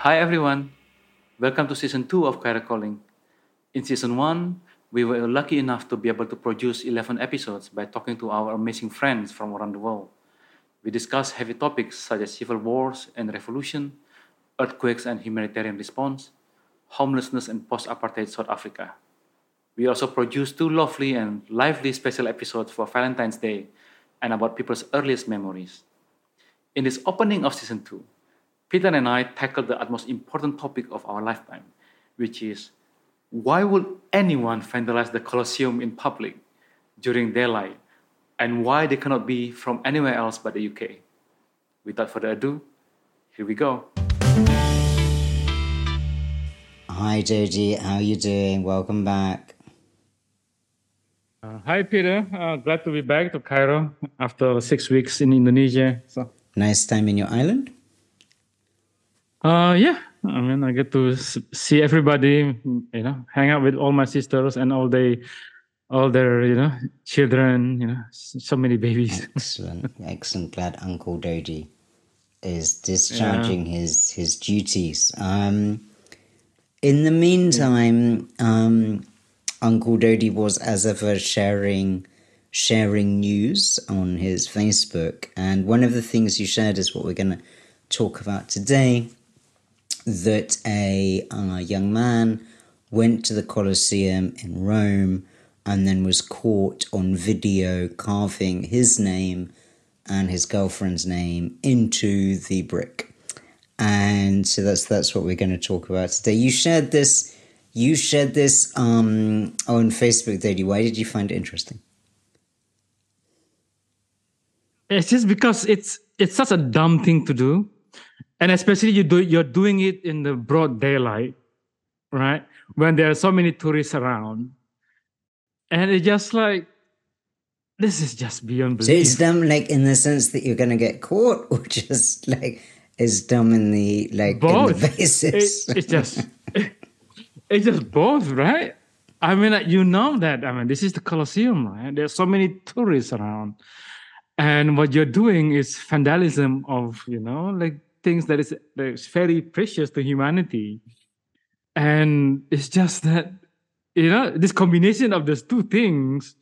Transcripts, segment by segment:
Hi everyone, welcome to season 2 of Cairo Calling. In season 1, we were lucky enough to be able to produce 11 episodes by talking to our amazing friends from around the world. We discussed heavy topics such as civil wars and revolution, earthquakes and humanitarian response, homelessness and post apartheid South Africa. We also produced two lovely and lively special episodes for Valentine's Day and about people's earliest memories. In this opening of season 2, Peter and I tackled the most important topic of our lifetime, which is why would anyone vandalize the Colosseum in public during daylight and why they cannot be from anywhere else but the UK? Without further ado, here we go. Hi Joji, how are you doing? Welcome back. Uh, hi Peter, uh, glad to be back to Cairo after six weeks in Indonesia. So nice time in your island. Uh, yeah, I mean, I get to see everybody, you know, hang out with all my sisters and all they, all their, you know, children, you know, so many babies. Excellent, excellent. Glad Uncle Dody is discharging yeah. his his duties. Um, in the meantime, um, Uncle Dody was as ever sharing sharing news on his Facebook, and one of the things you shared is what we're going to talk about today. That a uh, young man went to the Colosseum in Rome and then was caught on video carving his name and his girlfriend's name into the brick. And so that's that's what we're going to talk about today. You shared this you shared this um, on Facebook, Daddy. Why did you find it interesting? It's just because it's it's such a dumb thing to do, and especially you do you're doing it in the broad daylight, right? When there are so many tourists around, and it's just like this is just beyond belief. So it's dumb, like in the sense that you're going to get caught, or just like is dumb in the like Both. in the basis. It, it's just. It's just both, right? I mean, you know that. I mean, this is the Colosseum, right? There's so many tourists around, and what you're doing is vandalism of, you know, like things that is that's very precious to humanity, and it's just that, you know, this combination of those two things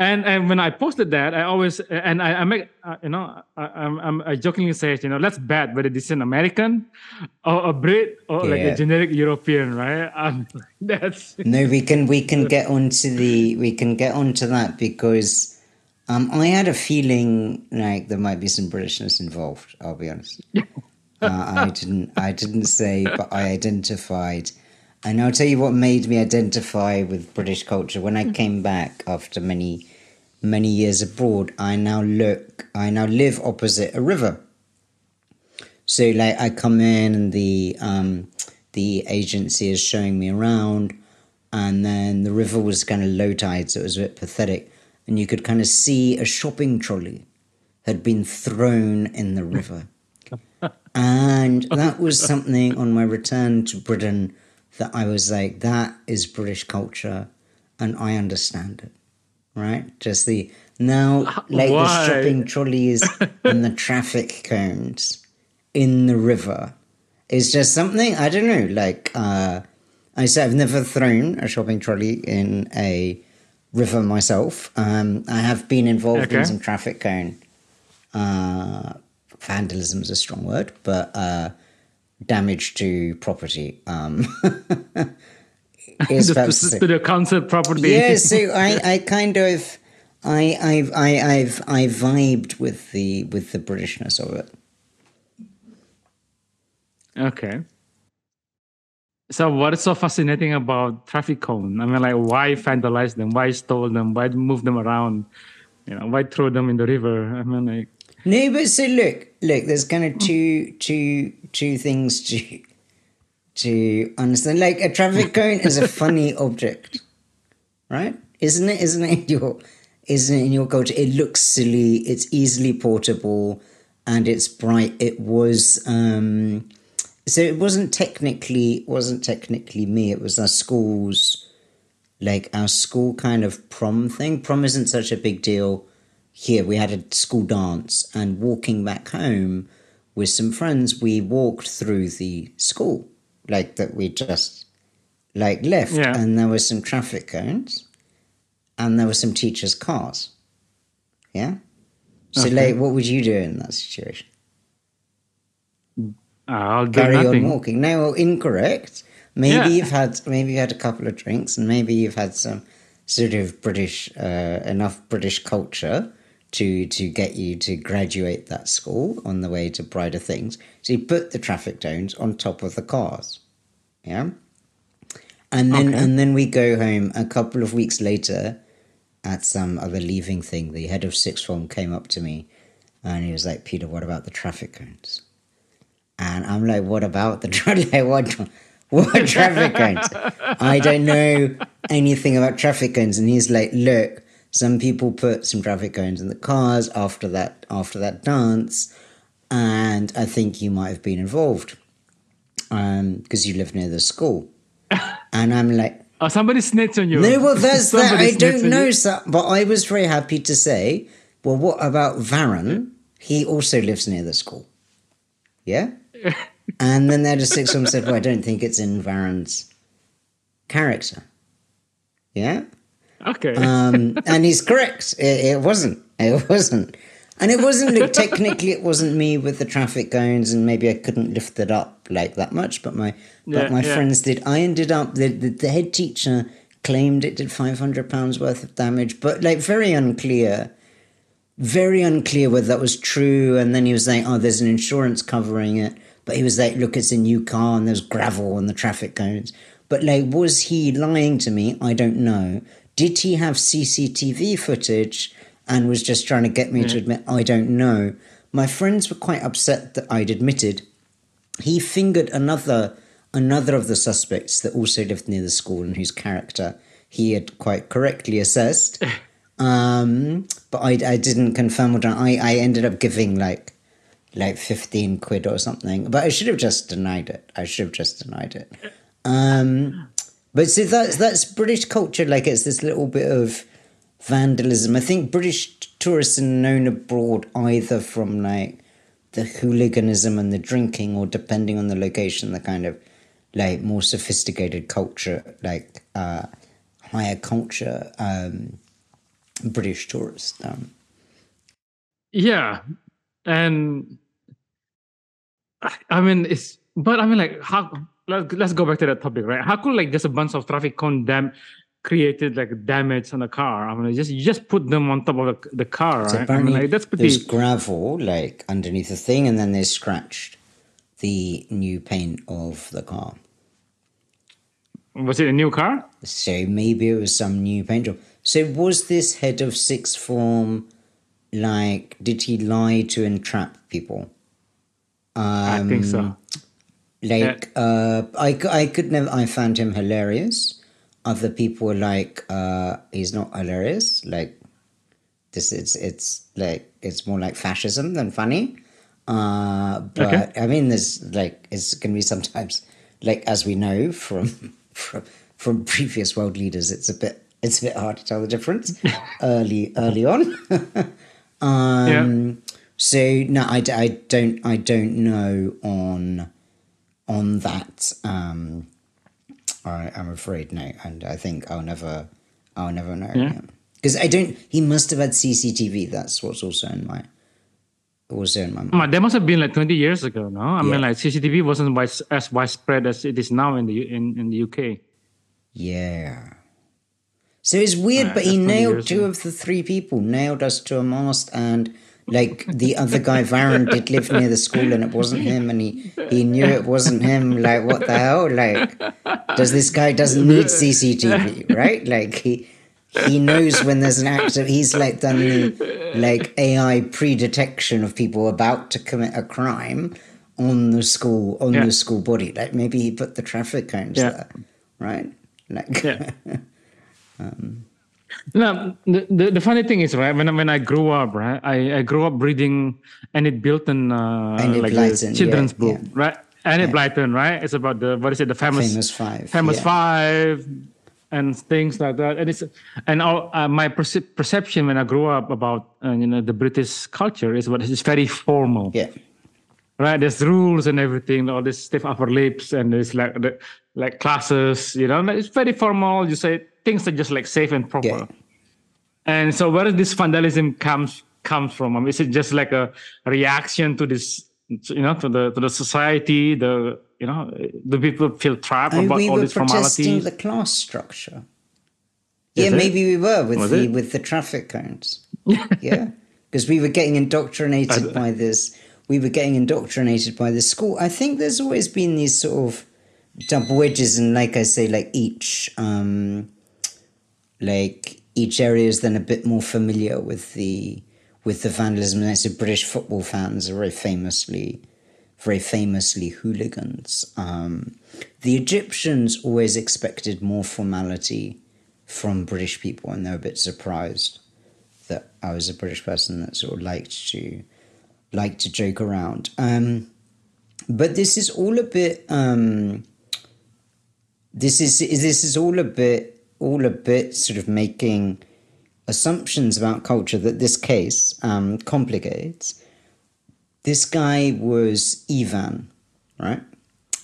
and and when I posted that, I always and I, I make uh, you know I, I'm, I jokingly say you know let's bet whether this is an American or a Brit or yeah. like a generic European, right? Um, that's no, we can we can get onto the we can get onto that because um, I had a feeling like there might be some Britishness involved. I'll be honest. uh, I didn't I didn't say, but I identified. And I'll tell you what made me identify with British culture when I hmm. came back after many, many years abroad. I now look, I now live opposite a river. So, like, I come in and the um, the agency is showing me around, and then the river was kind of low tide, so it was a bit pathetic. And you could kind of see a shopping trolley had been thrown in the river. and that was something on my return to Britain that I was like, that is British culture, and I understand it, right? Just the now, like Why? the shopping trolleys and the traffic cones in the river is just something I don't know. Like uh, I said, I've never thrown a shopping trolley in a river myself. Um, I have been involved okay. in some traffic cone. Uh, vandalism is a strong word, but uh, damage to property. Um, is to the concept property. Yeah, so I, I kind of, I, I've, I, I've, I vibed with the with the Britishness of it. Okay. So, what is so fascinating about traffic cone? I mean, like, why vandalize them? Why stole them? Why move them around? You know, why throw them in the river? I mean, like, no, but so look, look. There's kind of two, two, two things to to understand. Like a traffic cone is a funny object, right? Isn't it? Isn't it your? Isn't it in your culture? It looks silly. It's easily portable, and it's bright. It was. um so it wasn't technically wasn't technically me. It was our school's, like our school kind of prom thing. Prom isn't such a big deal here we had a school dance and walking back home with some friends, we walked through the school, like that we just like left, Yeah. and there were some traffic cones, and there were some teachers' cars. Yeah. So, Okay. like, what would you do in that situation? I'll do Carry nothing. on walking. No, well, incorrect. Maybe Yeah. you've had maybe you had a couple of drinks, and maybe you've had some sort of British uh, enough British culture to to get you to graduate that school on the way to brighter things. So you put the traffic cones on top of the cars, yeah, and then Okay. and then we go home a couple of weeks later. At some other leaving thing, the head of sixth form came up to me, and he was like, "Peter, what about the traffic cones?" And I'm like, what about the traffic? Like, what, what traffic cones? I don't know anything about traffic cones. And he's like, look, some people put some traffic cones in the cars after that after that dance, and I think you might have been involved um, because you live near the school. And I'm like, Oh, somebody snitched on you. no, well, that's that. I don't know, so, but I was very happy to say, well, what about Varun? He also lives near the school. Yeah? And then the of sixth form said, well, I don't think it's in Varun's character. Yeah? Okay. Um, and he's correct. It, it wasn't. It wasn't. And it wasn't like, technically it wasn't me with the traffic cones, and maybe I couldn't lift it up like that much. But my but my yeah. friends did. I ended up the, the the head teacher claimed it did five hundred pounds worth of damage, but like very unclear. Very unclear whether that was true. And then he was saying, "Oh, there's an insurance covering it." But he was like, "Look, it's a new car, and there's gravel on the traffic cones." But like, was he lying to me? I don't know. Did he have CCTV footage and was just trying to get me to admit? I don't know. My friends were quite upset that I'd admitted. He fingered another another of the suspects that also lived near the school and whose character he had quite correctly assessed. Um, but I, I didn't confirm or deny. I, I ended up giving like like 15 quid or something. But I should have just denied it. I should have just denied it. Um, but see, that's, that's British culture. Like, it's this little bit of vandalism. I think British tourists are known abroad either from like the hooliganism and the drinking, or depending on the location, the kind of like more sophisticated culture, like uh, higher culture um, British tourists. Um, yeah, and I- mean it's. But I mean, like, how? Let's, let's go back to that topic, right? How could like just a bunch of traffic cone dam created like damage on the car? I mean, just you just put them on top of the, the car, So right? I mean, like, that's there's gravel like underneath the thing, and then they scratched the new paint of the car. Was it a new car? So maybe it was some new paint job. So was this head of sixth form like? Did he lie to entrap people? I think so. Um, Like, uh, I, I could never. I found him hilarious. Other people were like, uh, he's not hilarious. Like, this it's it's like it's more like fascism than funny. Uh, but Okay. I mean, there's like it's going to be sometimes like as we know from from from previous world leaders, it's a bit it's a bit hard to tell the difference early early on. um, So no, I, I don't I don't know on on that. Um, I, I'm afraid no, and I think I'll never I'll never know. Yeah. Because I don't. He must have had CCTV. That's what's also in my also in my mind. That must have been like 20 years ago, no? I Yeah. mean, like CCTV wasn't as widespread as it is now in the in, in the UK. Yeah. So it's weird, but he nailed two ago. of the three people, nailed us to a mast, and like the other guy, Varun, did live near the school, and it wasn't him, and he he knew it wasn't him. Like, what the hell? Like, does this guy doesn't need CCTV, right? Like he he knows when there's an actor. He's like done the like AI pre-detection of people about to commit a crime on the school on Yeah. the school body. Like maybe he put the traffic cones Yeah. there, right? Like, Yeah. No, the, the, the funny thing is, right, when, I- when I grew up, right, I, I grew up reading Enid Blyton, uh, Enid like Blyton, children's yeah, book, yeah. right? Enid Blyton, right? It's about the, what is it, the famous, Famous Five, famous yeah. five and things like that. And it's, and all, uh, my perce- perception when I grew up about, uh, you know, the British culture is what is very formal. yeah, right? There's rules and everything, all this stiff upper lips and it's like the, like classes, you know, it's very formal. You say things are just like safe and proper. Yeah. And so where does this vandalism comes comes from? I mean, is it just like a reaction to this, you know, to the to the society, the you know, the people feel trapped I mean, about we all were these protesting formalities? the class structure. Is yeah, it? maybe we were with Was the it? with the traffic cones. yeah, because we were getting indoctrinated by this. We were getting indoctrinated by this school. I think there's always been these sort of double edges, and like I say, like each um, like each area is then a bit more familiar with the with the vandalism. And so British football fans are very famously very famously hooligans. Um, the Egyptians always expected more formality from British people, and they were a bit surprised that I was a British person that sort of liked to like to joke around. Um, but this is all a bit. Um, this is this is all a bit all a bit sort of making assumptions about culture that this case um, complicates. This guy was Ivan, right?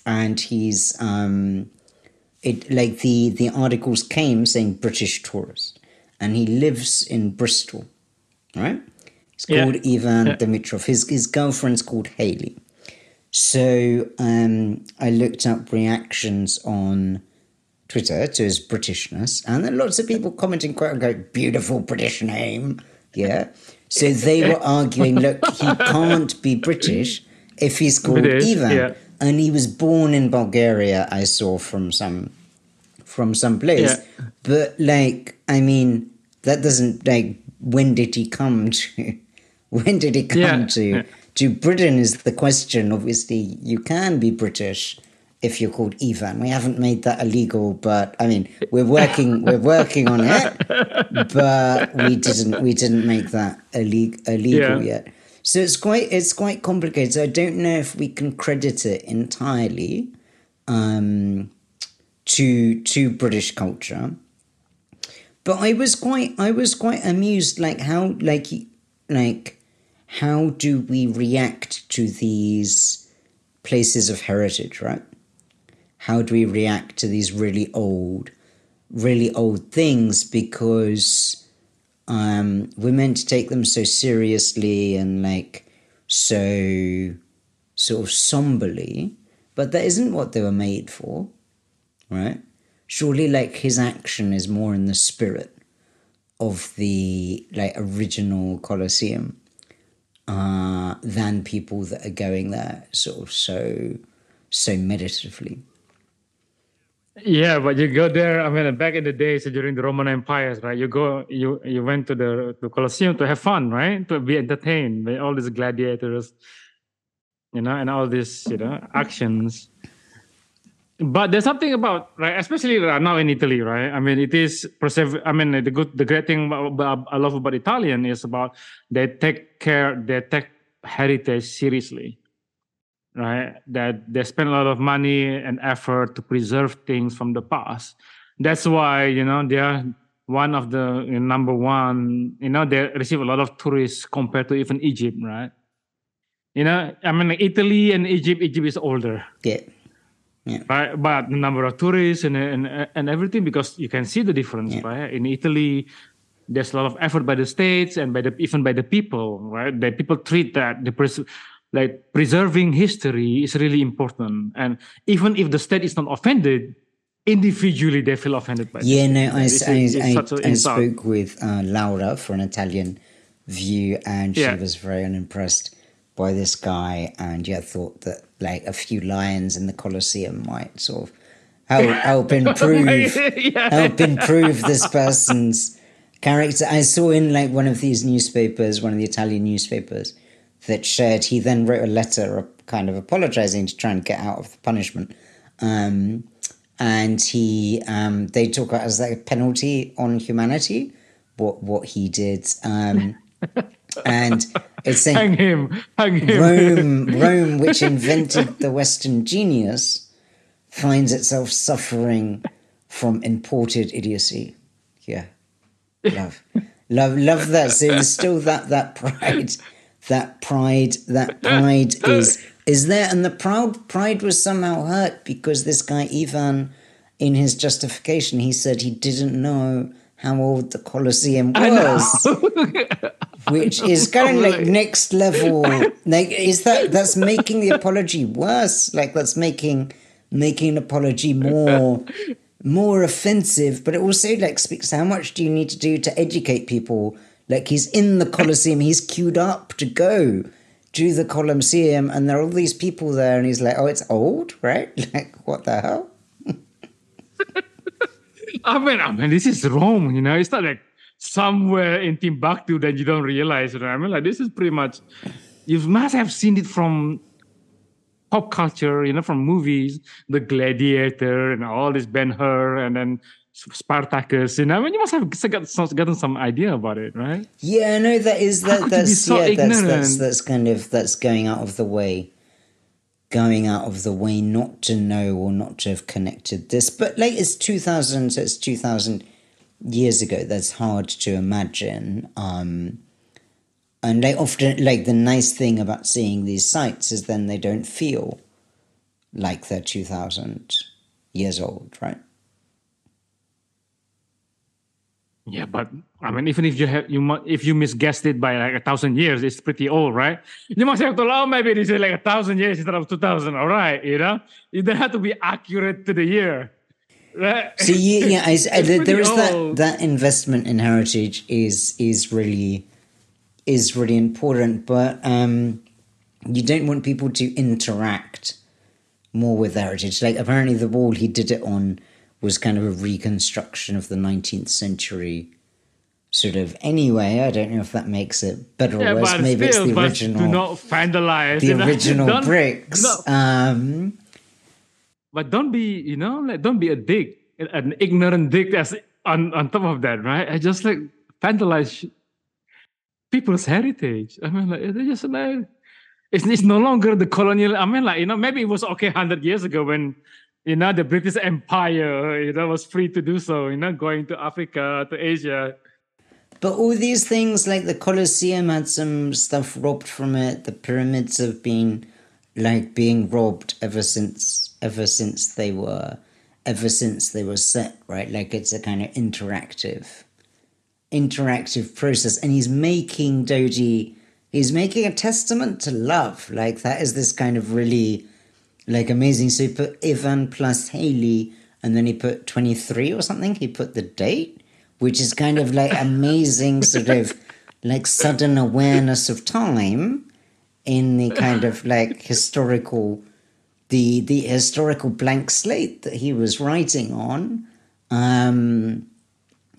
And he's um, it like the the articles came saying British tourist, and he lives in Bristol, right? It's Yeah. called Ivan Yeah. Dimitrov. His his girlfriend's called Haley. So um, I looked up reactions on Twitter to his Britishness, and there are lots of people commenting, quote unquote, beautiful British name. Yeah. So they were arguing, look, he can't be British if he's called Ivan. yeah. And he was born in Bulgaria, I saw from some from some place. Yeah. But like, I mean, that doesn't like when did he come to when did he come Yeah, to. To Britain is the question. Obviously, you can be British if you're called Ivan. We haven't made that illegal, but I mean, we're working we're working on it. But we didn't we didn't make that illegal illegal Yeah. yet. So it's quite it's quite complicated. So I don't know if we can credit it entirely um, to to British culture. But I was quite I was quite amused, like how like like how do we react to these places of heritage, right? How do we react to these really old, really old things because um, we're meant to take them so seriously and like so sort of somberly, but that isn't what they were made for, right? Surely, like his action is more in the spirit of the like original Colosseum uh, than people that are going there sort of so so meditatively. Yeah, but you go there. I mean, back in the days during the Roman empires, right? You go, you you went to the the Colosseum to have fun, right? To be entertained by all these gladiators, you know, and all these you know actions. But there's something about right, especially now in Italy, right? I mean, it is preserve. I mean, the good, the great thing I love about Italian is about they take care, they take heritage seriously right? That they spend a lot of money and effort to preserve things from the past. That's why you know they are one of the you know, number one. You know they receive a lot of tourists compared to even Egypt, right? You know, I mean, Italy and Egypt. Egypt is older, Yeah. Right? But the number of tourists and and and everything because you can see the difference, Yeah. right? In Italy. There's a lot of effort by the states and by the even by the people, right? That people treat that the pres- like preserving history is really important and even if the state is not offended individually they feel offended by Yeah, no, I, It's- I, it's I, I spoke with uh, Laura for an Italian view, and she Yeah. was very unimpressed by this guy, and yeah, thought that like a few lions in the Colosseum might sort of help, help improve yeah. help improve this person's character. I saw in like one of these newspapers, one of the Italian newspapers, that shared. He then wrote a letter, kind of apologizing to try and get out of the punishment. Um, and he, um, they talk about as like a penalty on humanity, what what he did. Um, and it's saying hang him hang him Rome, Rome, which invented the Western genius, finds itself suffering from imported idiocy. Yeah, love, love, love that. So there's still that that pride, that pride that pride is is there and the proud pride was somehow hurt because this guy Ivan in his justification he said he didn't know how old the Colosseum was. which is kind of like next level. Like is that that's making the apology worse? Like that's making making an apology more more offensive. But it also like speaks how much do you need to do to educate people? Like he's in the Colosseum, he's queued up to go to the Colosseum, and there are all these people there, and he's like, "Oh, it's old, right? Like, what the hell?" I mean, I mean, this is Rome, you know. It's not like somewhere in Timbuktu that you don't realize it. I mean, like this is pretty much. You must have seen it from pop culture, you know, from movies, The Gladiator, and all this Ben Hur, and then Spartacus, you know, I mean, you must have gotten some idea about it, right? Yeah, no, that is that. That's so yeah, that's, that's that's kind of that's going out of the way, going out of the way not to know or not to have connected this. But like it's two thousand, so it's two thousand years ago. That's hard to imagine. Um, and they often like the nice thing about seeing these sites is then they don't feel like they're two thousand years old, right? Yeah, but I mean, even if you have you if you misguessed it by like a thousand years, it's pretty old, right? You must have to allow maybe this is like a thousand years instead of two thousand. All right, you know, you don't have to be accurate to the year. So yeah, yeah, I, I, there is that that investment in heritage is is really is really important, but um, you don't want people to interact more with heritage. Like apparently, the wall he did it on was kind of a reconstruction of the 19th century sort of. Anyway i don't know if that makes it better or worse. maybe still, it's the original do not vandalize the original bricks. um, but don't be you know like don't be a dick an ignorant dick as on, on top of that right i just like vandalize people's heritage i mean like they just like it's, it's no longer the colonial i mean like you know maybe it was okay 100 years ago when you know, the British Empire, you know, was free to do so, you know, going to Africa, to Asia. But all these things, like the Colosseum had some stuff robbed from it. The pyramids have been like being robbed ever since, ever since they were, ever since they were set, right? Like it's a kind of interactive, interactive process. And he's making Dody he's making a testament to love. Like that is this kind of really like amazing. So he put Ivan plus Haley, and then he put 23 or something. He put the date, which is kind of like amazing, sort of like sudden awareness of time in the kind of like historical the the historical blank slate that he was writing on um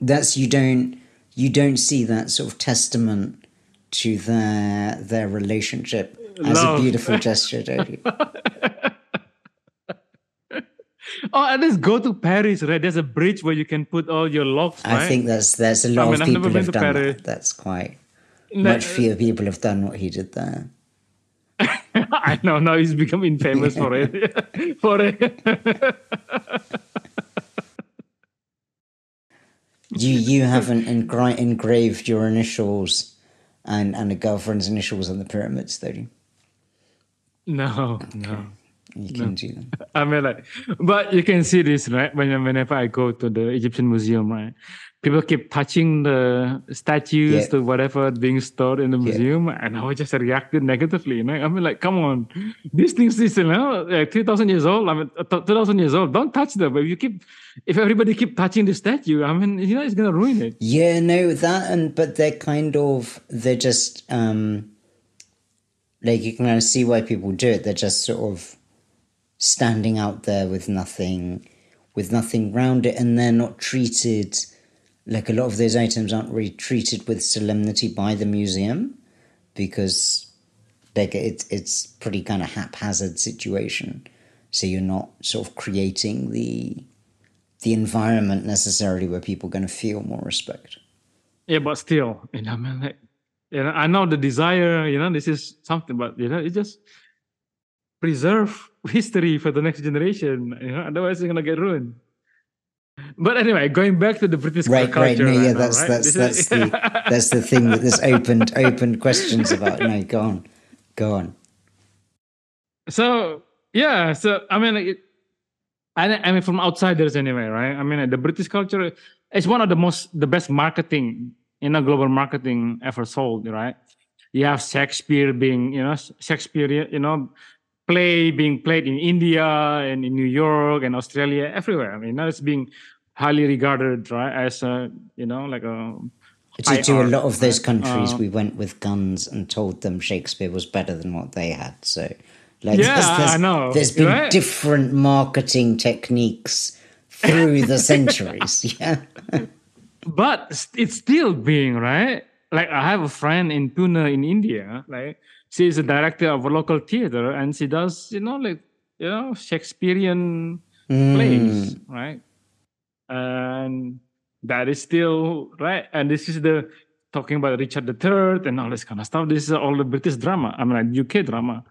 that's you don't you don't see that sort of testament to their their relationship as Love. a beautiful gesture don't you Oh, at least go to Paris, right? There's a bridge where you can put all your locks. Right? I think there's there's a lot I mean, of people have done Paris. that. That's quite no, much fewer people have done what he did there. I know. Now he's becoming famous for it. for it. you you haven't engra- engraved your initials and and a girlfriend's initials on the pyramids, though. No, okay. no. You can no. do that. I mean, like, but you can see this, right? When, whenever I go to the Egyptian museum, right? People keep touching the statues yeah. to whatever being stored in the museum, yeah. and I was just reacted negatively. You know? I mean, like, come on, these things is you know, like three thousand years old. I mean, uh, two thousand years old. Don't touch them. If you keep, if everybody keep touching the statue, I mean, you know, it's gonna ruin it. Yeah, no, that and but they're kind of they're just um like you can kind of see why people do it. They're just sort of standing out there with nothing with nothing round it and they're not treated like a lot of those items aren't really treated with solemnity by the museum because like it's it's pretty kind of haphazard situation so you're not sort of creating the the environment necessarily where people are going to feel more respect yeah but still you know I mean, like, you know i know the desire you know this is something but you know it just preserve history for the next generation. You know? Otherwise, it's gonna get ruined. But anyway, going back to the British Right, right. culture. No, yeah, now, that's right? that's This that's the that's the thing that there's opened opened questions about. No, go on, go on. So yeah, so I mean, it, I, I mean, from outsiders anyway, right? I mean, the British culture is one of the most, the best marketing in a global marketing ever sold, right? You have Shakespeare being, you know, Shakespeare, you know, play being played in India and in New York and Australia, everywhere. I mean, now it's being highly regarded, right, as a, you know, like a To, to a lot of those countries, Uh, we went with guns and told them Shakespeare was better than what they had. So, like, Yeah, I know, There's been right? different marketing techniques through the centuries. Yeah, but it's still being right like i have a friend in pune in india like she's a director of a local theater and she does you know like you know shakespearean hmm. plays right? And that is still right? And this is the talking about richard iii and all this kind of stuff. This is all the british drama. I mean like uk drama.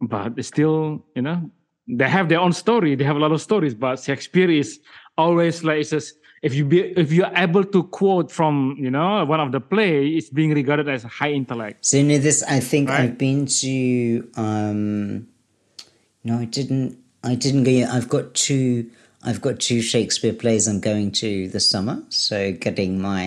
But it's still you know they have their own story. They have a lot of stories but shakespeare is always like it's just if you be if you're able to quote from you know one of the play it's being regarded as high intellect So near this, I think Right. I've been to. um No, I didn't. I didn't go. yet. I've got two. I've got two Shakespeare plays I'm going to this summer. So getting my,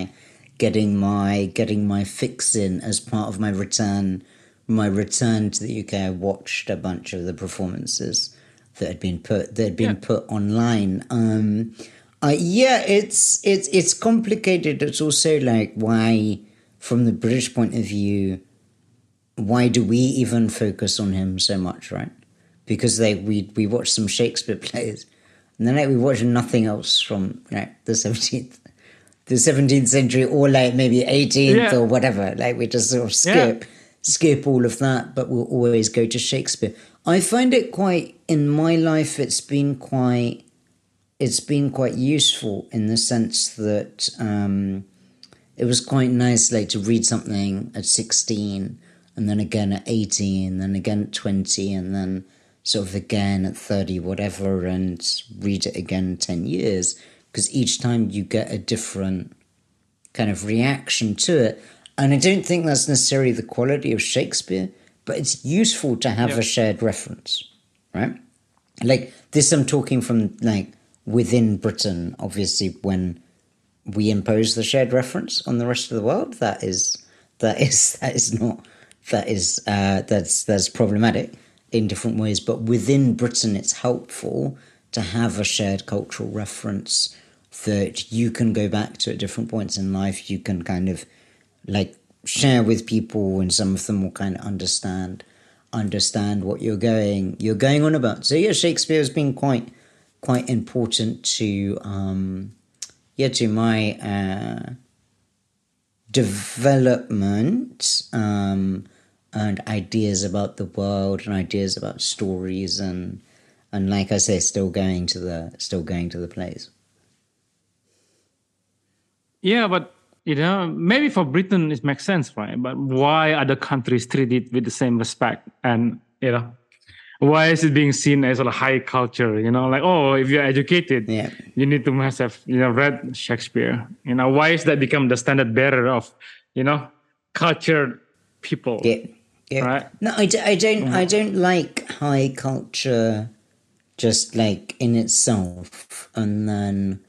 getting my, getting my fix in as part of my return, my return to the UK. I watched a bunch of the performances that had been put that had been Yeah. put online. Um, uh, yeah, it's it's it's complicated. It's also like why, from the British point of view, why do we even focus on him so much, right? Because they we we watch some Shakespeare plays, and then like we watch nothing else from like the seventeenth, the seventeenth century, or like maybe eighteenth Yeah. or whatever. Like we just sort of skip skip all of that, but we'll always go to Shakespeare. I find it quite in my life. It's been quite it's been quite useful in the sense that um, it was quite nice like to read something at 16 and then again at 18 and then again at 20 and then sort of again at 30 whatever and read it again 10 years. Because each time you get a different kind of reaction to it. And i don't think that's necessarily the quality of shakespeare but it's useful to have Yeah. a shared reference right? Like this i'm talking from like within britain obviously when we impose the shared reference on the rest of the world that is that is that is not that is uh that's that's problematic in different ways. But within britain it's helpful to have a shared cultural reference that you can go back to at different points in life. You can kind of like share with people and some of them will kind of understand understand what you're going you're going on about. So yeah shakespeare has been quite quite important to um yeah to my uh development um and ideas about the world and ideas about stories and and like i say still going to the still going to the plays Yeah, but you know, maybe for Britain it makes sense, right? But why other countries treat it with the same respect? And you know, why is it being seen as a high culture? You know, like oh, if you're educated, Yeah. you need to must have you know read Shakespeare. You know, why is that become the standard bearer of you know cultured people? Yeah, yeah. Right. No, I, d- I don't. I mm-hmm. don't like high culture, just like in itself, and then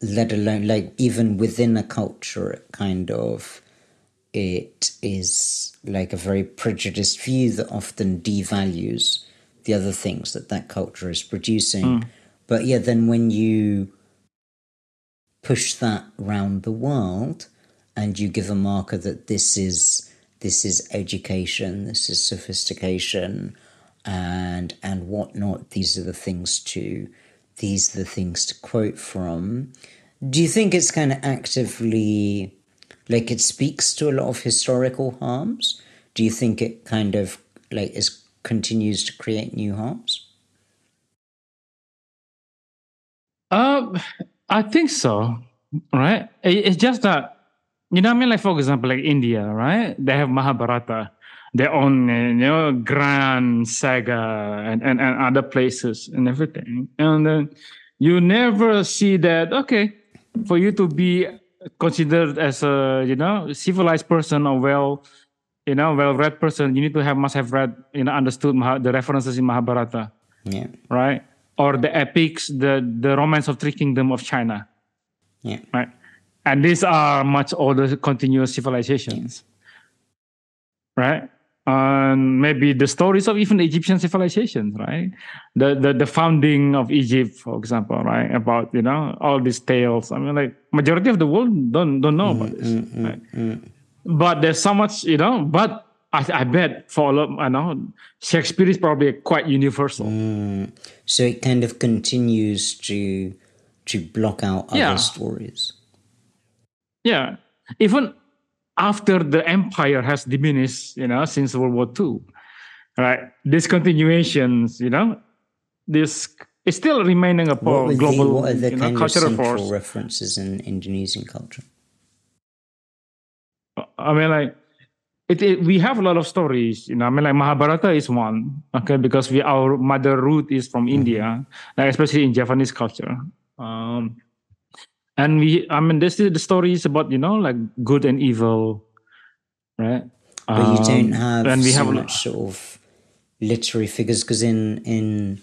let alone like even within a culture, it kind of it is like a very prejudiced view that often devalues the other things that that culture is producing. Hmm. But yeah, then when you push that round the world and you give a marker that this is this is education, this is sophistication, and and whatnot. These are the things to these are the things to quote from. Do you think it's kind of actively like it speaks to a lot of historical harms? Do you think it kind of like is continues to create new harms? Um, I think so. Right? It- It's just that you know, I mean, like for example, like India, right? They have Mahabharata, their own, uh, you know, grand saga, and, and, and other places and everything. And then you never see that. Okay, for you to be considered as a you know civilized person or well you know well-read person, you need to have must have read you know understood the references in Mahabharata, Yeah. right? Or the epics, the the romance of three kingdom of China, Yeah. right? And these are much older continuous civilizations, right? And maybe the stories of even the Egyptian civilizations, right? The, the the founding of Egypt, for example, right? About you know all these tales. I mean, like majority of the world don't don't know about mm, this. Mm, mm, right? But there's so much, you know. But I, I bet for a lot, I know Shakespeare is probably quite universal. So it kind of continues to to block out other Yeah. stories. Yeah, even after the empire has diminished, you know, since World War II, right? These continuations, you know, this is still remaining a were the, what are the you know, kind of cultural central force. references in Indonesian culture? I mean, like, it, it, we have a lot of stories, you know. I mean, like Mahabharata is one, okay, because we our mother root is from India, like especially in Javanese culture. Um, and we, I mean, this is the stories about you know like good and evil, right? But you don't Um, have and we so have much sort of literary figures because in in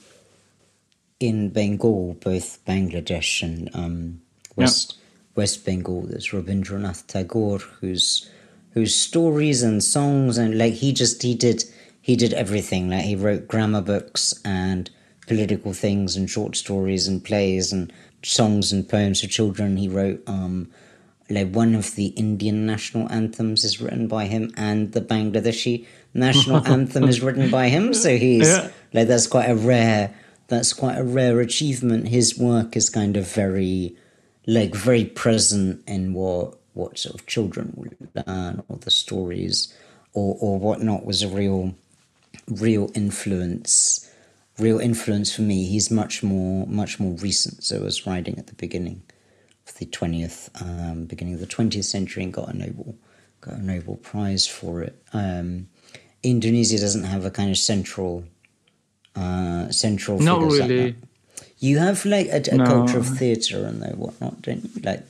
in Bengal, both Bangladesh and um, West West Bengal, there's Rabindranath Tagore, whose whose stories and songs and like he just he did he did everything. Like he wrote grammar books and political things and short stories and plays and songs and poems for children. He wrote um like one of the Indian national anthems is written by him, and the Bangladeshi national anthem is written by him. So he's Yeah. like that's quite a rare that's quite a rare achievement. His work is kind of very like very present in what what sort of children would learn or the stories or or whatnot was a real real influence real influence for me. He's much more much more recent. So I was writing at the beginning of the twentieth um, beginning of the twentieth century and got a Nobel got a Nobel Prize for it. Um, Indonesia doesn't have a kind of central uh, central Not like really. that. You have like a, a No. culture of theatre and though whatnot, don't you? Like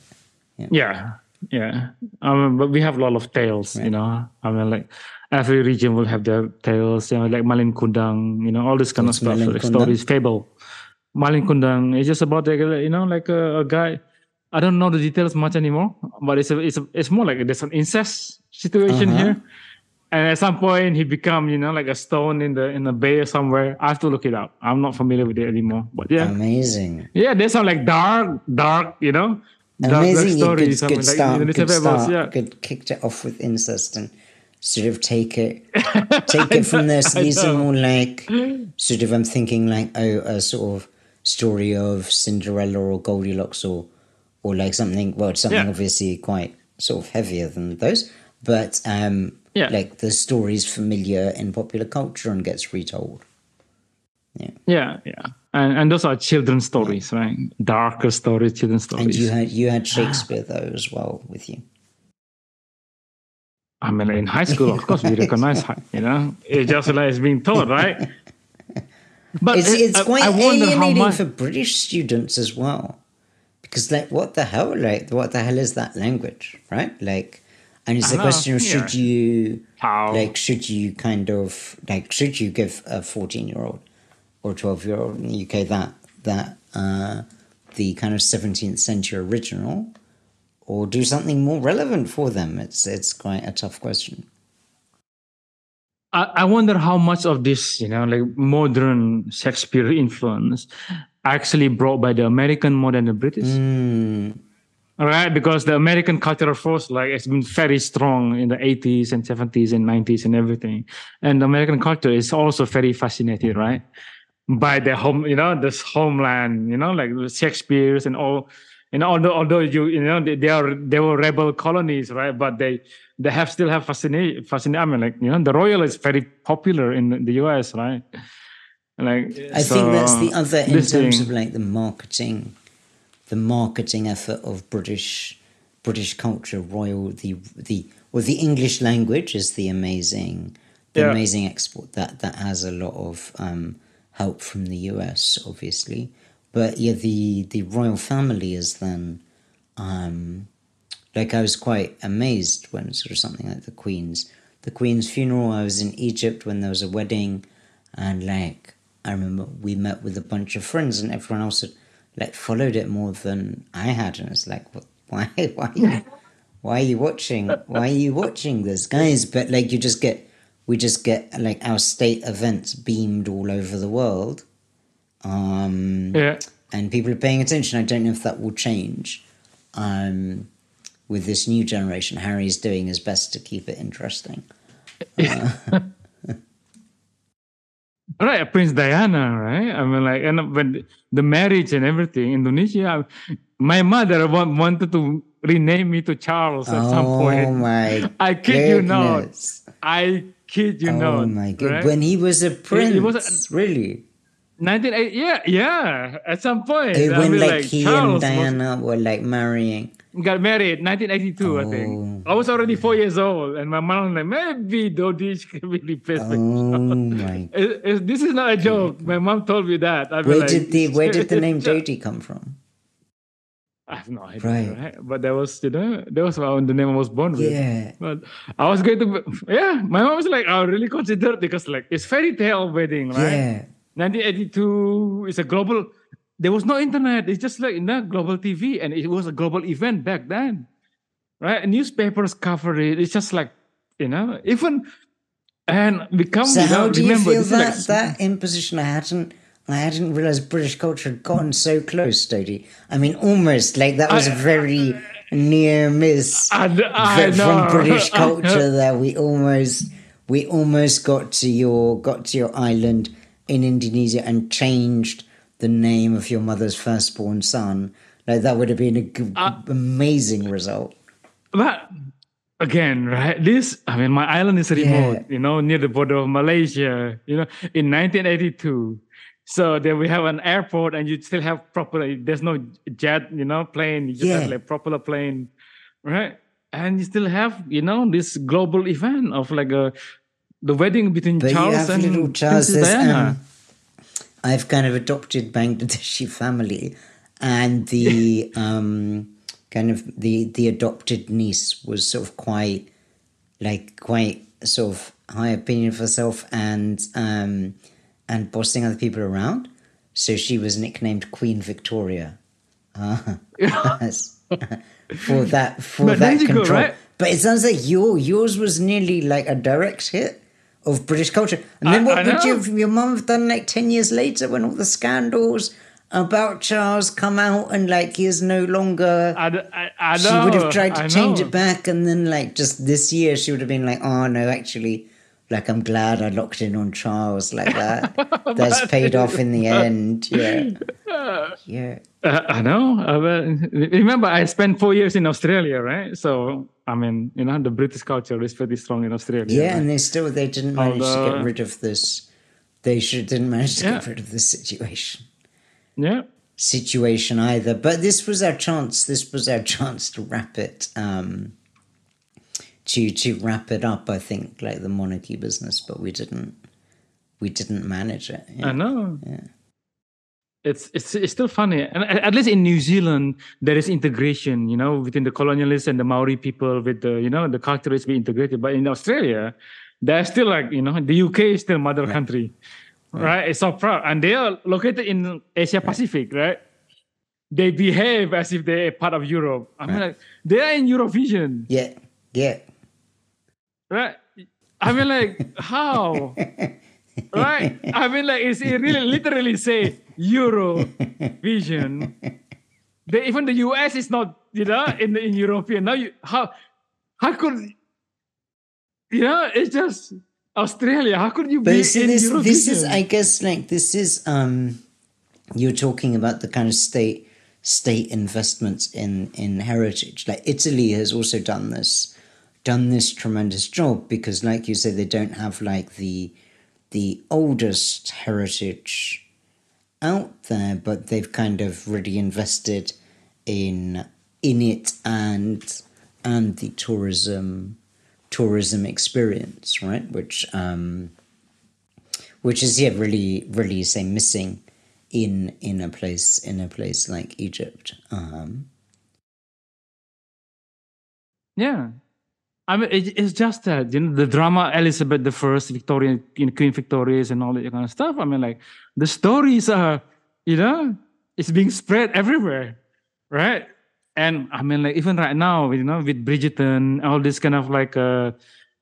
Yeah, yeah. I mean, but we have a lot of tales, you know. I mean, like every region will have their tales, you know, like Malin Kundang, you know, all this kind What's of stuff, like stories, fable. Malin Kundang is just about like a- you know, like a, a guy. I don't know the details much anymore, but it's a, it's a, it's more like there's an incest situation Uh-huh. here, and at some point he become you know like a stone in the in the bay or somewhere. I have to look it up. I'm not familiar with it anymore, but yeah, amazing. yeah, there's some like dark, dark, you know, dark, dark Amazing, good, stories. Good mean, like start, good start, yeah. good kicked it off with incest and sort of take it, take it from this. These are more like sort of. I'm thinking like oh, a sort of story of Cinderella or Goldilocks or or like something. Well, it's something Yeah. obviously quite sort of heavier than those, but um, Yeah. like the story's familiar in popular culture and gets retold. Yeah, yeah. And and those are children's stories, right? Darker stories, children's stories. And you had you had Shakespeare though as well with you. I mean, in high school, of course, we recognize, you know, it's just like it's being taught, right? But it's it- it's quite I how alienating much. for British students as well, because like, what the hell? Like, what the hell is that language, right? Like, and it's I a know, question of yeah. should you, How? like, should you kind of like, should you give a fourteen-year-old or twelve-year-old in the UK that that uh, the kind of seventeenth century original, or do something more relevant for them? It's it's quite a tough question. I, I wonder how much of this, you know, like modern Shakespeare influence actually brought by the American more than the British. Mm, All right, because the American cultural force, like, it's been very strong in the 80s and 70s and 90s and everything. And the American culture is also very fascinated, right? By the home, you know, this homeland, you know, like Shakespeare's and all. You know, although although you you know they, they are they were rebel colonies, right? But they they have still have fascination. fascinate. I mean, like you know, the royal is very popular in the U.S., right? Like I think that's the other in terms thing- of like the marketing, the marketing effort of British British culture, royal the the well the English language is the amazing the Yeah. amazing export that that has a lot of um, help from the US obviously, but yeah, the the royal family is then, um, like I was quite amazed when sort of something like the Queen's the Queen's funeral. I was in Egypt when there was a wedding, and like I remember we met with a bunch of friends, and everyone else had like followed it more than I had, and it's like, why, why, are you, why are you watching? Why are you watching this, guys? But like, you just get, we just get like our state events beamed all over the world, um, Yeah. and people are paying attention. I don't know if that will change. Um, with this new generation, Harry's doing his best to keep it interesting. Right, Prince Diana, right? I mean, like, and when the marriage and everything, Indonesia, my mother want, wanted to rename me to Charles at some point. oh my! I kid you not. I kid you oh not. Oh my god! right? When he was a prince, he was really? 1980, yeah, yeah. At some point, Uh, I when mean, like, he Charles and was- Diana were like marrying. got married 1982 i think Oh. i was already four years old and my mom was like maybe Dody can be replaced Oh my! It- it- this is not a joke my mom told me that I'd Where like, did the where did the name Dody come from? i have no idea Right. right, but that was you know that was the name I was born with Yeah, but I was going to yeah my mom was like I really considered because like it's fairy tale wedding right yeah. 1982 is a global there was no internet it's just like you know, global tv and it was a global event back then right and newspapers cover it it's just like you know even and become So how do you remember feel that like- that imposition? I hadn't I hadn't realized British culture had gotten so close, Dody. I mean, almost like that was a very near miss I, I from British culture. That we almost we almost got to your got to your island in Indonesia and changed the name of your mother's firstborn son. Like that would have been a g- Uh, amazing result. But again, right? This, I mean, my island is remote, you know, near the border of Malaysia, you know, in 1982. So then we have an airport and you still have proper, there's no jet, you know, plane. You just have Yeah. like proper plane, right? And you still have, you know, this global event of like a, the wedding between Charles and Charles. Princess Diana. um, I've kind of adopted Bangladeshi family, and the um, kind of the the adopted niece was sort of quite like quite sort of high opinion of herself and um, and bossing other people around. So she was nicknamed Queen Victoria. Uh, for that for But that you go, control. right? But it sounds like your yours was nearly like a direct hit of British culture. And then I- what I would you your mum have done like ten years later when all the scandals about Charles come out and like he is no longer I, I, I she would have tried to change it back and then like just this year she would have been like, Oh no, actually like I'm glad I locked in on Charles like that. That's paid off in the end. Yeah. Yeah. Uh, I know. Uh, but remember, I spent four years in Australia, right? So, I mean, you know, the British culture is pretty strong in Australia. Yeah, right? and they still they didn't manage to get rid of this. They should didn't manage to get rid of this situation yeah. situation either. But this was our chance. This was our chance to wrap it. Um, to to wrap it up, I think like the monarchy business, but we didn't. We didn't manage it. I know. Yeah. It's, it's it's still funny, and at least in New Zealand there is integration, you know, between the colonialists and the Maori people. With the you know the culture is being integrated, but in Australia, they're still like you know the UK is still mother country, right? It's so proud, and they are located in Asia Pacific, right? They behave as if they're part of Europe. I mean, like they are in Eurovision, Yeah. Yeah. Right? I mean, like how? right? I mean, like it's it really literally say Eurovision. They, even the US is not, you know, in in European. Now, you, how how could you know? It's just Australia. How could you But be see, in this Eurovision? this is, I guess, like this is. um You're talking about the kind of state state investments in in heritage. Like Italy has also done this, done this tremendous job because, like you say, they don't have like the the oldest heritage out there, but they've kind of really invested in in it and and the tourism tourism experience, right? Which um, which is yeah really really say missing in in a place in a place like Egypt. Um, Yeah. I mean, it, it's just that you know the drama Elizabeth the First, Victorian you know, Queen Victoria's, and all that kind of stuff. I mean, like the stories are, you know, it's being spread everywhere, right? And I mean, like even right now, you know, with Bridgerton, all this kind of like, uh,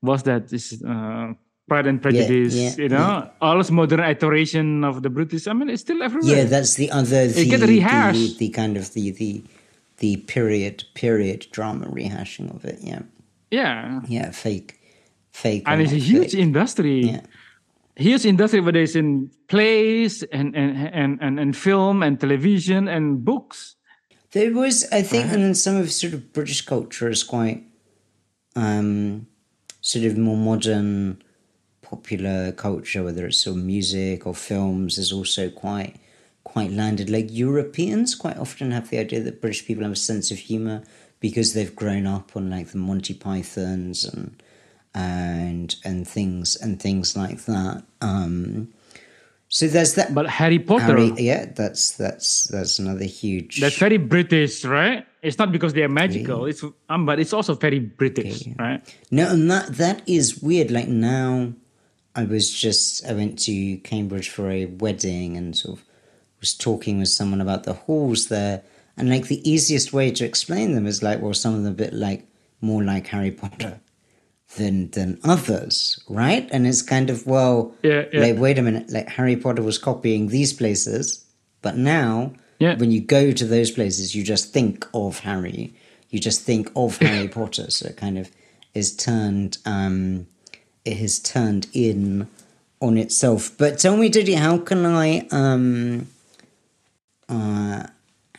what's that? This uh, Pride and Prejudice, yeah, you know, all this modern iteration of the British. I mean, it's still everywhere. yeah, that's the other the, get the, rehashed. the kind of the the the period period drama rehashing of it. Yeah, yeah. yeah, fake, fake, and it's a huge fake. industry. Yeah. Huge industry, whether it's in plays and and, and, and and film and television and books. There was, I think, and some of sort of British culture is quite um, sort of more modern, popular culture, whether it's sort of music or films, is also quite quite landed. Like Europeans quite often have the idea that British people have a sense of humor because they've grown up on like the Monty Pythons and and and things and things like that. Um, so there's that. But Harry Potter, Harry, yeah, that's that's that's another huge. that's very British, right? It's not because they are magical. It's um, but it's also very British, right? No, and that that is weird. Like now, I was just I went to Cambridge for a wedding and sort of was talking with someone about the halls there, and like the easiest way to explain them is like, well, some of them a bit like more like Harry Potter than than others, right? And it's kind of well, Yeah, yeah. like wait a minute, like Harry Potter was copying these places, but now Yeah. when you go to those places, you just think of Harry. You just think of Harry Potter. So it kind of is turned. Um, it has turned in on itself. But tell me, Dody, how can I? Um, uh,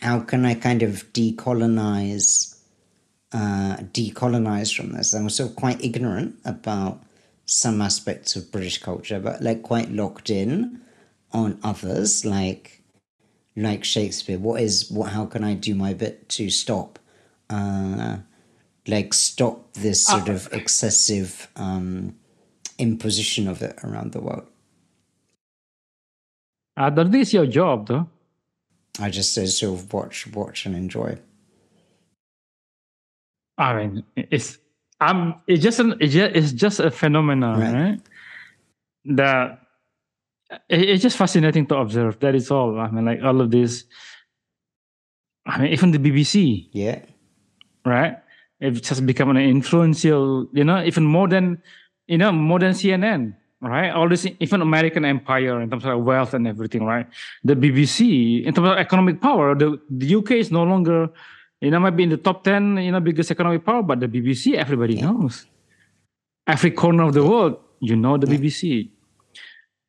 how can I kind of decolonize? Uh, decolonize from this. I'm also quite ignorant about some aspects of British culture, but like quite locked in on others, like like Shakespeare. What is what? How can I do my bit to stop, uh, like stop this sort of excessive um, imposition of it around the world? I don't think it's your job, though. I just say sort of watch, watch and enjoy. I mean, it's um, it's just an, it's just, it's just a phenomenon, Right. right? That it, it's just fascinating to observe. That is all. I mean, like all of this. I mean, even the BBC, Yeah, right? It's just become an influential, you know, even more than, you know, more than CNN, right? All this, even American empire in terms of wealth and everything, right? The BBC, in terms of economic power, the, the UK is no longer, you know, might be in the top 10, you know, biggest economic power, but the BBC, everybody knows. Every corner of the world, you know the BBC.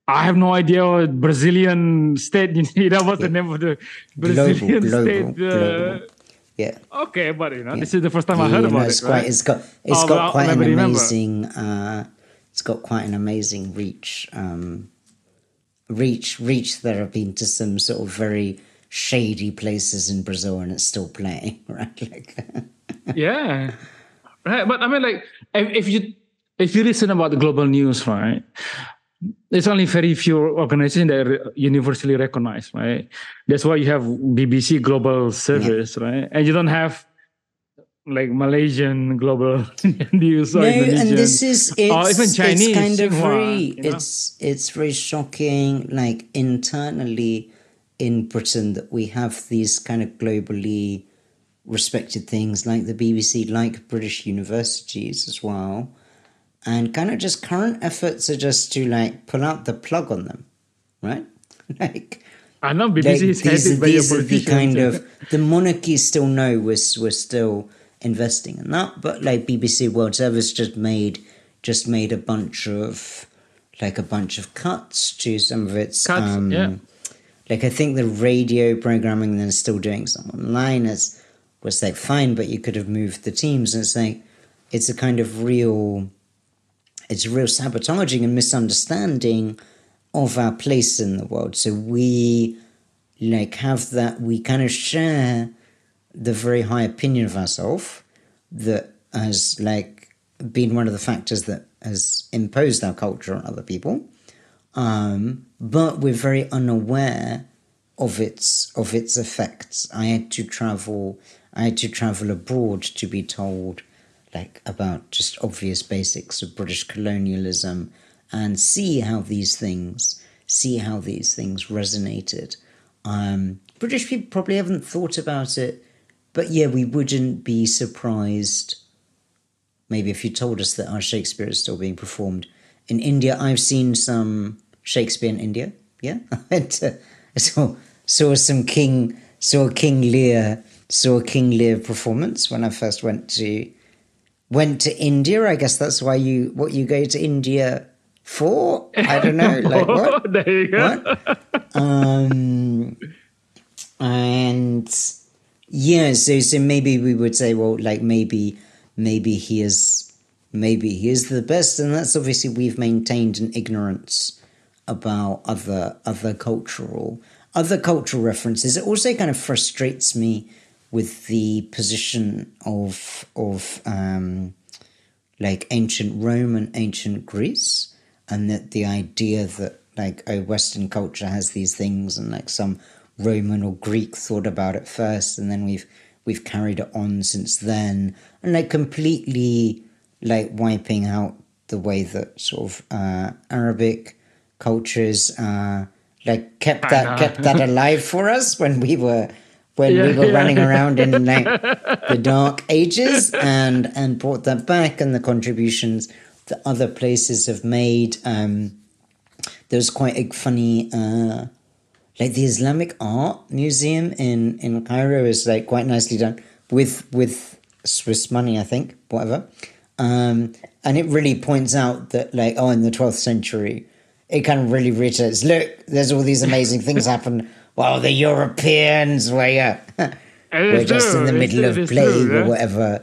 I have no idea what Brazilian state, you know, what's the name of the Brazilian Globo, state? uh, Globo. yeah. Okay, but you know, this is the first time I heard Yeah, about no, it. it's right? quite. It's got. It's Oh, got quite an remember. amazing. Uh, it's got quite an amazing reach. Um, reach, reach. There have been to some sort of very shady places in Brazil, and it's still playing. Right, like. yeah, right. But I mean, like, if, if you if you listen about the global news, right? There's only very few organizations that are universally recognized, right? That's why you have BBC Global Service, right? And you don't have like Malaysian Global News or no, and this is it's, even Chinese. it's kind of Xinhua, very you know? it's it's very shocking like internally in Britain that we have these kind of globally respected things like the BBC like British universities as well and kind of just current efforts are just to like pull out the plug on them right like I know BBC like, is these, headed are, by a these are the kind of the monarchy still know we're, we're still investing in that but like bbc world service just made just made a bunch of like a bunch of cuts to some of its Cuts, um yeah. like i think the radio programming they're still doing some online is was like fine but you could have moved the teams and it's like it's a kind of real it's real sabotaging and misunderstanding of our place in the world. So we like have that we kind of share the very high opinion of ourselves that has like been one of the factors that has imposed our culture on other people. Um, but we're very unaware of its of its effects. I had to travel. I had to travel abroad to be told, like about just obvious basics of British colonialism, and see how these things see how these things resonated. Um, British people probably haven't thought about it, but yeah, we wouldn't be surprised. Maybe if you told us that our Shakespeare is still being performed in India, I've seen some Shakespeare in India. Yeah, I went to saw saw some King saw King Lear saw King Lear performance when I first went to went to India. I guess that's why you what you go to India for. I don't know, like what? there you go. What? um, and yeah, so so maybe we would say, well, like maybe maybe he is maybe he is the best, and that's obviously we've maintained an ignorance about other other cultural other cultural references. It also kind of frustrates me with the position of of um, like ancient Rome and ancient Greece, and that the idea that like oh Western culture has these things, and like some Roman or Greek thought about it first, and then we've we've carried it on since then, and like completely like wiping out the way that sort of uh, Arabic cultures uh, like kept that kept that alive for us when we were when Yeah, we were yeah. running around in like the dark ages and and brought that back and the contributions that other places have made. Um, there was quite a funny uh, like the Islamic Art Museum in in Cairo is like quite nicely done with with Swiss money, I think, whatever. Um, and it really points out that like oh, in the twelfth century, it kind of really reiterates. Look, there's all these amazing things happen while the Europeans were yeah, were just in the middle of plague or whatever,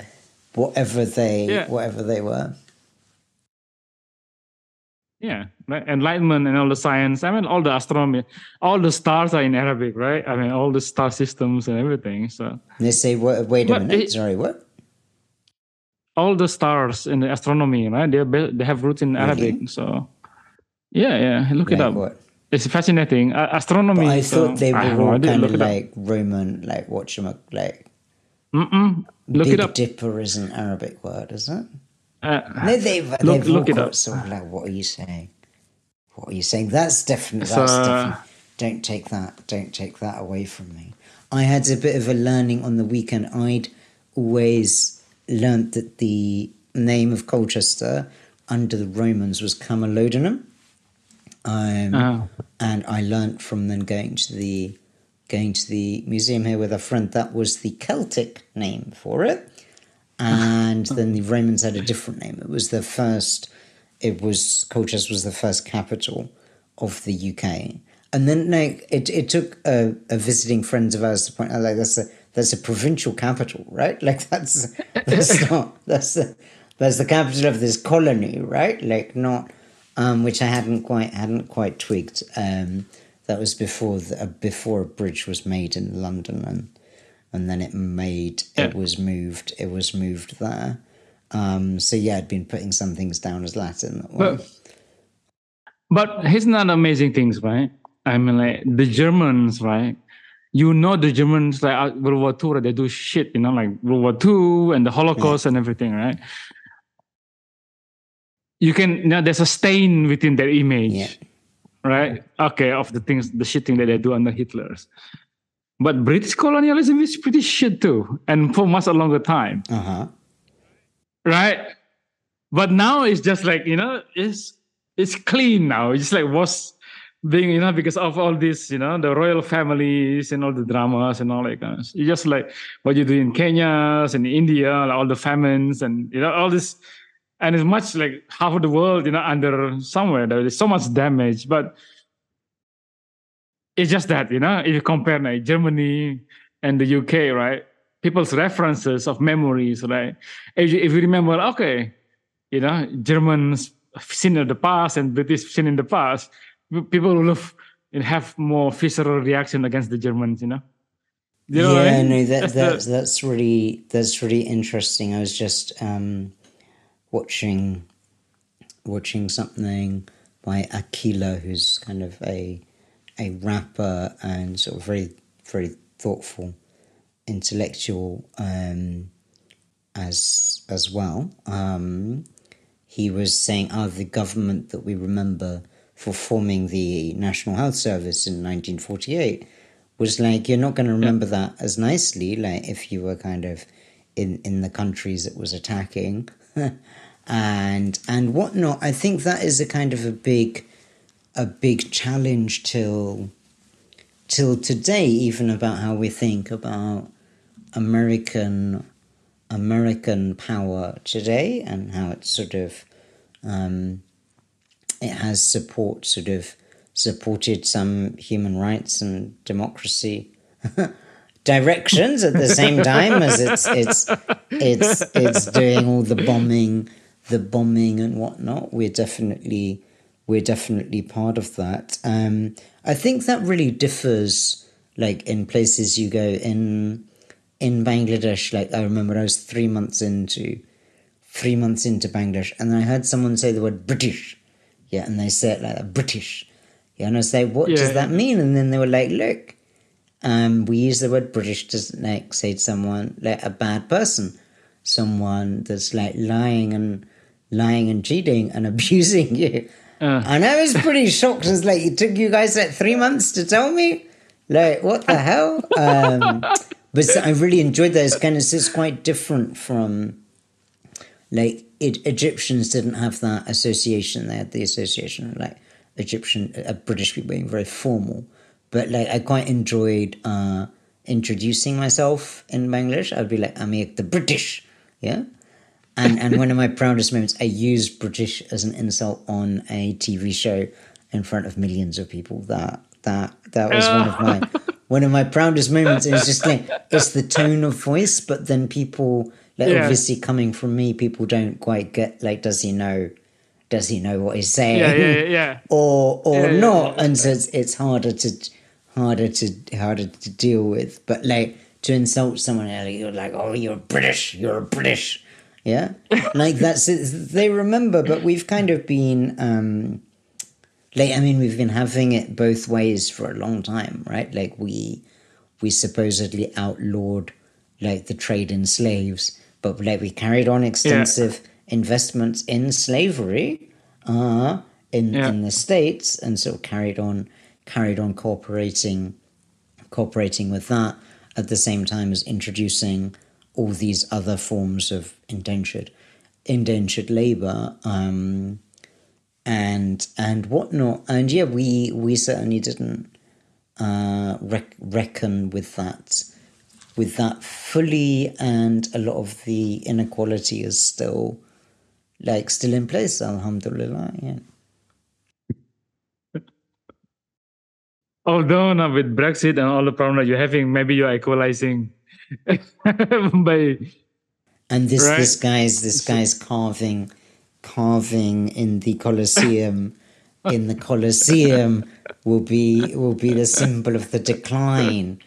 whatever they Yeah. whatever they were. Yeah, right? enlightenment and all the science. I mean, all the astronomy, all the stars are in Arabic, right? I mean, all the star systems and everything. So they say, wait, wait a minute, it- sorry, what? all the stars in the astronomy, right? They they have roots in Arabic. So yeah, yeah, look it Like up. what? It's fascinating. Uh, astronomy. But I so- thought they were all kind of it up. like Roman, like whatchamacallit, like Mm-mm. Look Big it up. Dipper is an Arabic word, is it? Uh, No, they've, Look- they've look it up. sort of like, what are you saying? What are you saying? That's different. That's definitely, don't take that, don't take that away from me. I had a bit of a learning on the weekend. I'd always learnt that the name of Colchester under the Romans was Camulodunum. Um, Oh. and I learnt from then going to the going to the museum here with a friend that was the Celtic name for it, and then the Romans had a different name. It was the first. It was Colchester was the first capital of the UK, and then like it, it took a, a visiting friends of ours to point out like that's a that's a provincial capital, right? Like that's that's not that's the that's the capital of this colony, right? Like not um, which I hadn't quite hadn't quite twigged. Um, that was before the, uh, before a bridge was made in London, and and then it made it was moved it was moved there. Um, so yeah, I'd been putting some things down as Latin. that But but here's not amazing things, right? I mean, like the Germans, right? You know, the Germans, like uh, World War II, right? they do shit, you know, like World War II and the Holocaust and everything, right? You can, you know, there's a stain within their image, Yeah. right? Okay, of the things, the shit thing that they do under Hitler's. But British colonialism is pretty shit too, and for much a longer time uh huh. right? But now it's just like you know, it's it's clean now. It's just like was being you know because of all this you know the royal families and all the dramas and all that kind of. It's just like what you do in Kenya and India, like all the famines and you know all this, and it's much like half of the world you know under somewhere there is so much damage, but. It's just that you know if you compare like Germany and the UK, right? People's references of memories, right? if you, if you remember, okay, you know, Germans seen in the past and British seen in the past, people will have, have more visceral reaction against the Germans, you know. You know what I yeah, mean? no, that, That's that's really that's really interesting. I was just um, watching watching something by Akala, who's kind of a a rapper and sort of very very thoughtful intellectual um, as as well. Um, he was saying, "Oh, the government that we remember for forming the National Health Service in 1948 was like you're not going to remember that as nicely, like if you were kind of in in the countries it was attacking." and and whatnot. I think that is a kind of a big a big challenge till till today, even about how we think about American American power today and how it's sort of um, it has support sort of supported some human rights and democracy directions at the same time as it's it's it's it's doing all the bombing the bombing and whatnot. We're definitely we're definitely part of that um, i think that really differs like in places you go in in Bangladesh, like I remember I was three months into three months into Bangladesh, and I heard someone say the word British. Yeah, and they say it like that, British. Yeah, and I say, what yeah. does that mean? And then they were like, look, um, we use the word British to like say to someone like a bad person, someone that's like lying and lying and cheating and abusing you. Uh. And I was pretty shocked. I was like, it took you guys like three months to tell me? Like, what the hell? Um, but I really enjoyed that. It's kind of it's quite different from like it, Egyptians didn't have that association. They had the association like Egyptian, uh, British people being very formal. But like I quite enjoyed uh, introducing myself in Bangladesh. I'd be like, I'm the British, yeah. And and one of my proudest moments, I used British as an insult on a TV show in front of millions of people. That that that was one of my one of my proudest moments. It's just like it's the tone of voice, but then people like yeah. obviously coming from me, people don't quite get like, does he know? Does he know what he's saying? Yeah, yeah, yeah. or or yeah, not, and so it's, it's harder to harder to harder to deal with. But like to insult someone, like, you're like, oh, you're British, you're British, yeah, like that's they remember. But we've kind of been. um like I mean we've been having it both ways for a long time, right? Like we we supposedly outlawed like the trade in slaves, but like we carried on extensive yeah. investments in slavery uh in yeah. in the states and so carried on carried on cooperating cooperating with that at the same time as introducing all these other forms of indentured indentured labor um and and whatnot. And yeah, we we certainly didn't uh, rec- reckon with that with that fully, and a lot of the inequality is still like still in place. Alhamdulillah. Yeah. Although now with Brexit and all the problems you're having, maybe you're equalizing by. And this right? this guy's this guy's carving carving in the Colosseum in the Colosseum will be will be the symbol of the decline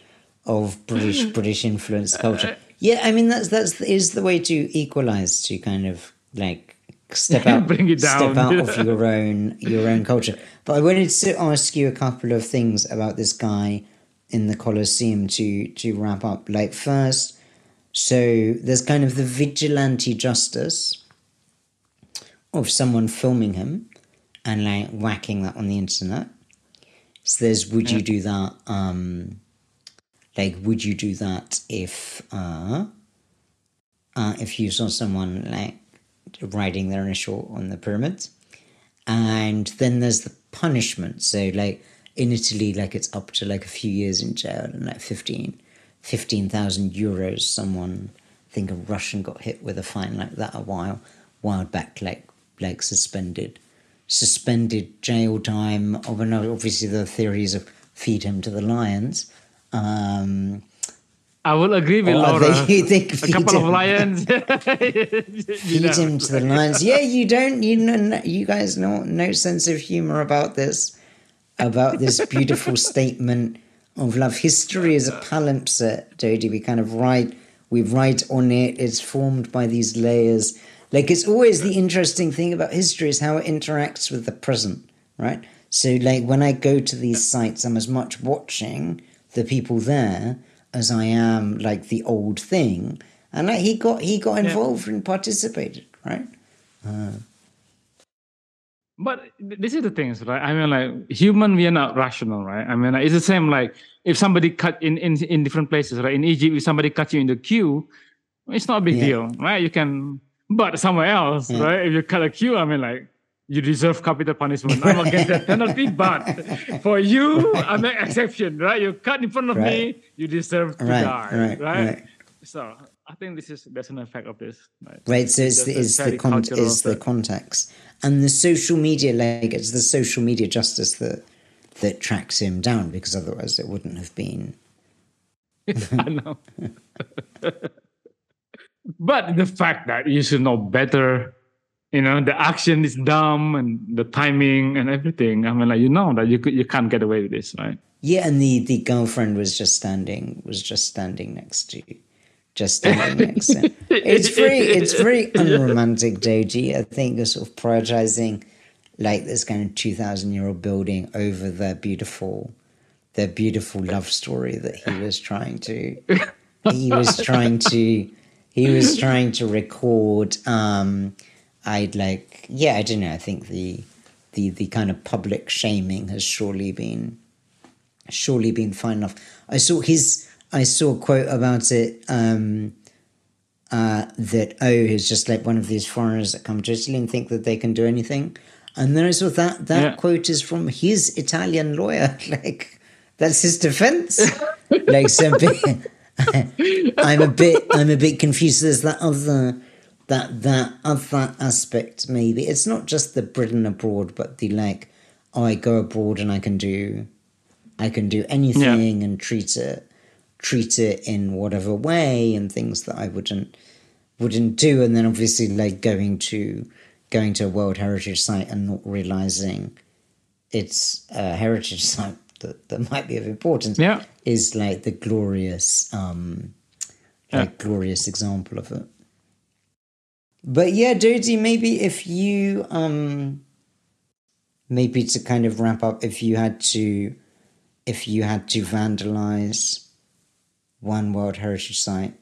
of British British influenced culture. Yeah, I mean that's that's is the way to equalize to kind of like step out bring it down step out of your own your own culture. But I wanted to ask you a couple of things about this guy in the Colosseum to to wrap up. Like first, so there's kind of the vigilante justice of someone filming him and like whacking that on the internet. So there's would you do that? Um, like would you do that if uh, uh, if you saw someone like writing their initial on the pyramid? And then there's the punishment. So like in Italy, like it's up to like a few years in jail and like 15 15,000 euros. Someone, I think a Russian got hit with a fine like that a while, while back, like like suspended suspended jail time. Obviously, the theories of feed him to the lions. Um, I will agree with Laura. They, you think a couple him, of lions. feed know. him to the lions. Yeah, you don't. You know, you guys know no sense of humor about this. About this beautiful statement of love. History is a palimpsest, Dody. We kind of write. We write on it. It's formed by these layers like it's always the interesting thing about history is how it interacts with the present, right? So, like, when I go to these sites, I'm as much watching the people there as I am like the old thing. And like, he got he got involved yeah. and participated, right? Uh, but this is the things, right? I mean, like human, we are not rational, right? I mean, like, it's the same. Like if somebody cut in in in different places, right? In Egypt, if somebody cut you in the queue, it's not a big yeah. deal, right? You can, but somewhere else, yeah. right? If you cut a queue, I mean, like you deserve capital punishment. I'm against that penalty, but for you, I'm an exception, right? You cut in front of right. me, you deserve to right, die, right, right? So I think this is there's an effect of this, right? Right. So it's, the, it's the con- is the context and the social media leg. it's the social media justice that that tracks him down because otherwise it wouldn't have been. I know. but the fact that you should know better you know the action is dumb and the timing and everything i mean like you know that you could, you can't get away with this right yeah and the the girlfriend was just standing was just standing next to you just next to it's very it's very unromantic Dody i think you're sort of prioritizing like this kind of 2000 year old building over the beautiful the beautiful love story that he was trying to he was trying to he was trying to record um I'd like, yeah, I don't know. I think the the the kind of public shaming has surely been surely been fine enough. I saw his I saw a quote about it um, uh, that oh, he's just like one of these foreigners that come to Italy and think that they can do anything. And then I saw that that yeah. quote is from his Italian lawyer. like that's his defense. like so, I'm a bit I'm a bit confused. There's that other that that other aspect maybe it's not just the Britain abroad, but the like oh, I go abroad and I can do I can do anything yeah. and treat it treat it in whatever way and things that I wouldn't wouldn't do and then obviously like going to going to a World Heritage Site and not realizing it's a heritage site that, that might be of importance yeah. is like the glorious um like yeah. glorious example of it. But yeah, Dody, maybe if you um maybe to kind of wrap up, if you had to if you had to vandalize one World Heritage Site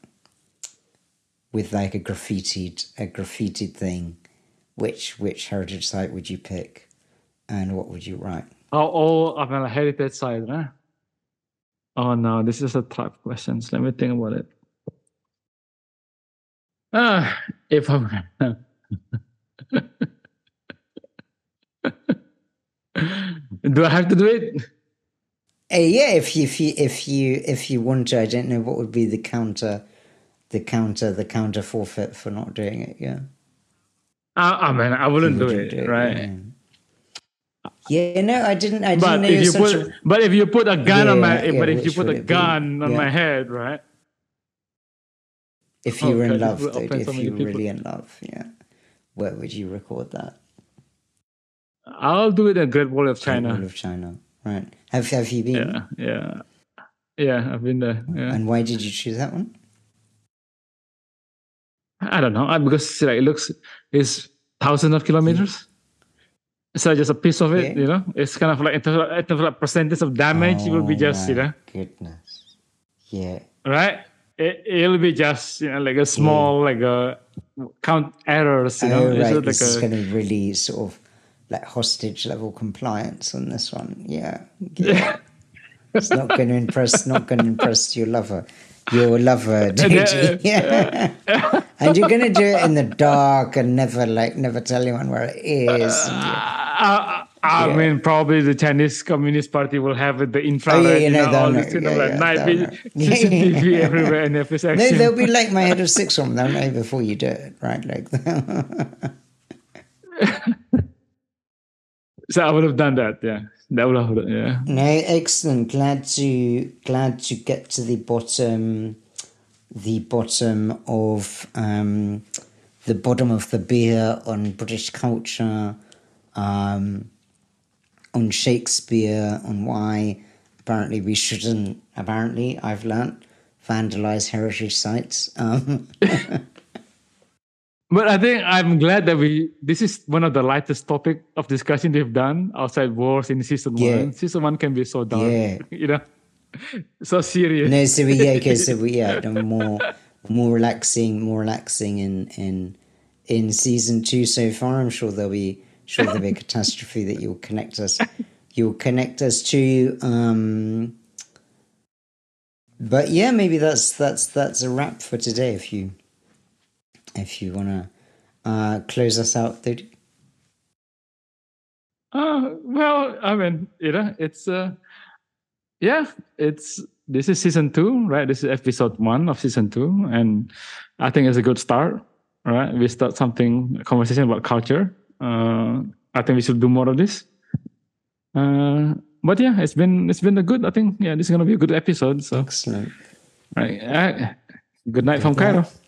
with like a graffitied a graffitied thing, which which heritage site would you pick and what would you write? Oh, all of a heritage site, huh? Oh no, this is a tough question. Let me think about it. Ah, if I'm do I have to do it? Uh, yeah, if you if you if you if you want to, I don't know what would be the counter, the counter, the counter forfeit for not doing it. Yeah. I, I mean, I wouldn't do it, do it, right? Yeah. yeah. no, I didn't. I but didn't if you put, a... but if you put a gun yeah, on my, yeah, but if you put a gun on my head, right? If you were in love, dude, if so you were really in love, yeah. Where would you record that? I'll do it in Great Wall of China. Great Wall of China, right? Have Have you been? Yeah, yeah, yeah. I've been there. Yeah. And why did you choose that one? I don't know. Because like, it looks it's thousands of kilometers. Hmm. So just a piece of it, you know. It's kind of like in terms of, like percentage of damage, oh, it will be just oh you know. Goodness. Yeah. Right it, will be just you know like a small yeah. like a count errors you know oh, right. like this a, to really sort of like hostage level compliance on this one yeah, yeah. it's not going to impress not going to impress your lover your lover uh, yeah and you're going to do it in the dark and never like never tell anyone where it is uh, I yeah. mean, probably the Chinese Communist Party will have it, the infrared, oh, yeah, you know, all this, you know, like night CCTV everywhere in every section. No, they'll be like my head of six from them know before you do it, right? Like so I would have done that, yeah. That would have, yeah. No, excellent. Glad to glad to get to the bottom, the bottom of um, the bottom of the beer on British culture. Um, on Shakespeare, on why apparently we shouldn't, apparently, I've learnt, vandalize heritage sites. Um, but I think I'm glad that we. This is one of the lightest topic of discussion we've done outside wars in season Yeah. one. Season one can be so dark, Yeah. you know, so serious. No, so we yeah, okay, so we yeah, more more relaxing, more relaxing in in in season two so far. I'm sure there'll be sure there'll be a catastrophe that you'll connect us you'll connect us to. Um but yeah, maybe that's that's that's a wrap for today if you if you wanna uh close us out, dude. Uh, well, I mean, you know, it's uh, yeah, it's this is season two, right? This is episode one of season two, and I think it's a good start. Right, we start something a conversation about culture. Uh, I think we should do more of this. Uh, but yeah, it's been it's been a good. I think yeah, this is gonna be a good episode. So Excellent. right, uh, good night from Good night. Cairo.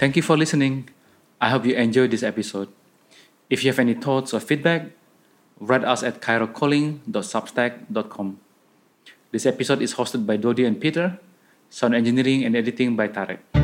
Thank you for listening. I hope you enjoyed this episode. If you have any thoughts or feedback, write us at cairocalling.substack.com. This episode is hosted by Dody and Peter, sound engineering and editing by Tarek.